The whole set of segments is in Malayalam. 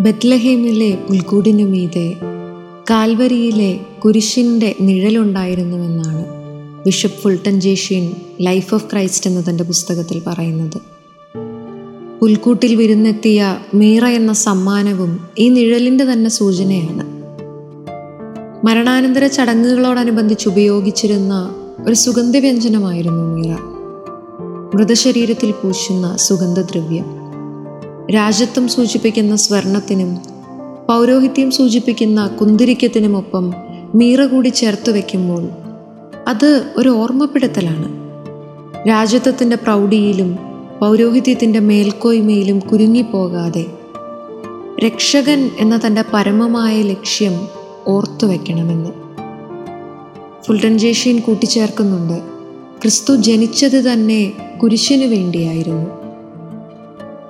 ബത്ലഹേമിലെ പുൽക്കൂടിനു മീതെ കാൽവരിയിലെ കുരിശിന്റെ നിഴലുണ്ടായിരുന്നുവെന്നാണ് bishop Fulton J Sheen life of Christ എന്ന തന്റെ പുസ്തകത്തിൽ പറയുന്നത്. പുൽക്കൂട്ടിൽ വിരുന്നെത്തിയ മീറ എന്ന സമ്മാനവും ഈ നിഴലിന്റെ തന്നെ സൂചനയാണ്. മരണാനന്തര ചടങ്ങുകളോടനുബന്ധിച്ച് ഉപയോഗിച്ചിരുന്ന ഒരു സുഗന്ധവ്യഞ്ജനമായിരുന്നു മീറ. മൃതശരീരത്തിൽ പൂശുന്ന സുഗന്ധദ്രവ്യം. രാജ്യത്വം സൂചിപ്പിക്കുന്ന സ്വർണത്തിനും പൗരോഹിത്യം സൂചിപ്പിക്കുന്ന കുന്തിരിക്കത്തിനുമൊപ്പം മീറ കൂടി ചേർത്ത് വയ്ക്കുമ്പോൾ അത് ഒരു ഓർമ്മപ്പെടുത്തലാണ്. രാജ്യത്വത്തിന്റെ പ്രൗഢിയിലും പൗരോഹിത്യത്തിന്റെ മേൽക്കോയ്മയിലും കുരുങ്ങിപ്പോകാതെ രക്ഷകൻ എന്ന തന്റെ പരമമായ ലക്ഷ്യം ഓർത്തു വയ്ക്കണമെന്ന്. ഫുൾട്ടൻ ജേഷ്യൻ കൂട്ടിച്ചേർക്കുന്നുണ്ട്. ക്രിസ്തു ജനിച്ചത് തന്നെ കുരിശിനു വേണ്ടിയായിരുന്നു.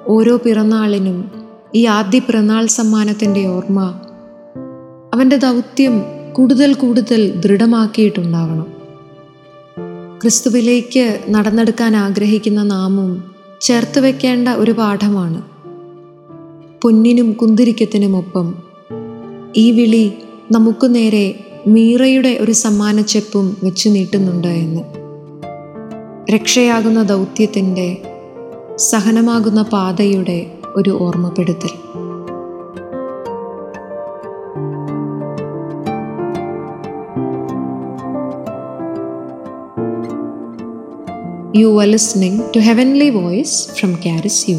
ഓരോ പിറന്നാളിനും ഈ ആദ്യ പിറന്നാൾ സമ്മാനത്തിന്റെ ഓർമ്മ അവന്റെ ദൗത്യം കൂടുതൽ കൂടുതൽ ദൃഢമാക്കിയിട്ടുണ്ടാവണം. ക്രിസ്തുവിലേക്ക് നടന്നെടുക്കാൻ ആഗ്രഹിക്കുന്ന നാമും ചേർത്ത് വെക്കേണ്ട ഒരു പാഠമാണ്. പൊന്നിനും കുന്തിരിക്കത്തിനുമൊപ്പം ഈ വിളി നമുക്ക് നേരെ മീറയുടെ ഒരു സമ്മാനച്ചെപ്പും വെച്ചു നീട്ടുന്നുണ്ട് എന്ന്. രക്ഷയാകുന്ന ദൗത്യത്തിന്റെ സഹനമാകുന്ന പാതയുടെ ഒരു ഓർമ്മപ്പെടുത്തൽ. You are listening to heavenly voice from Charis U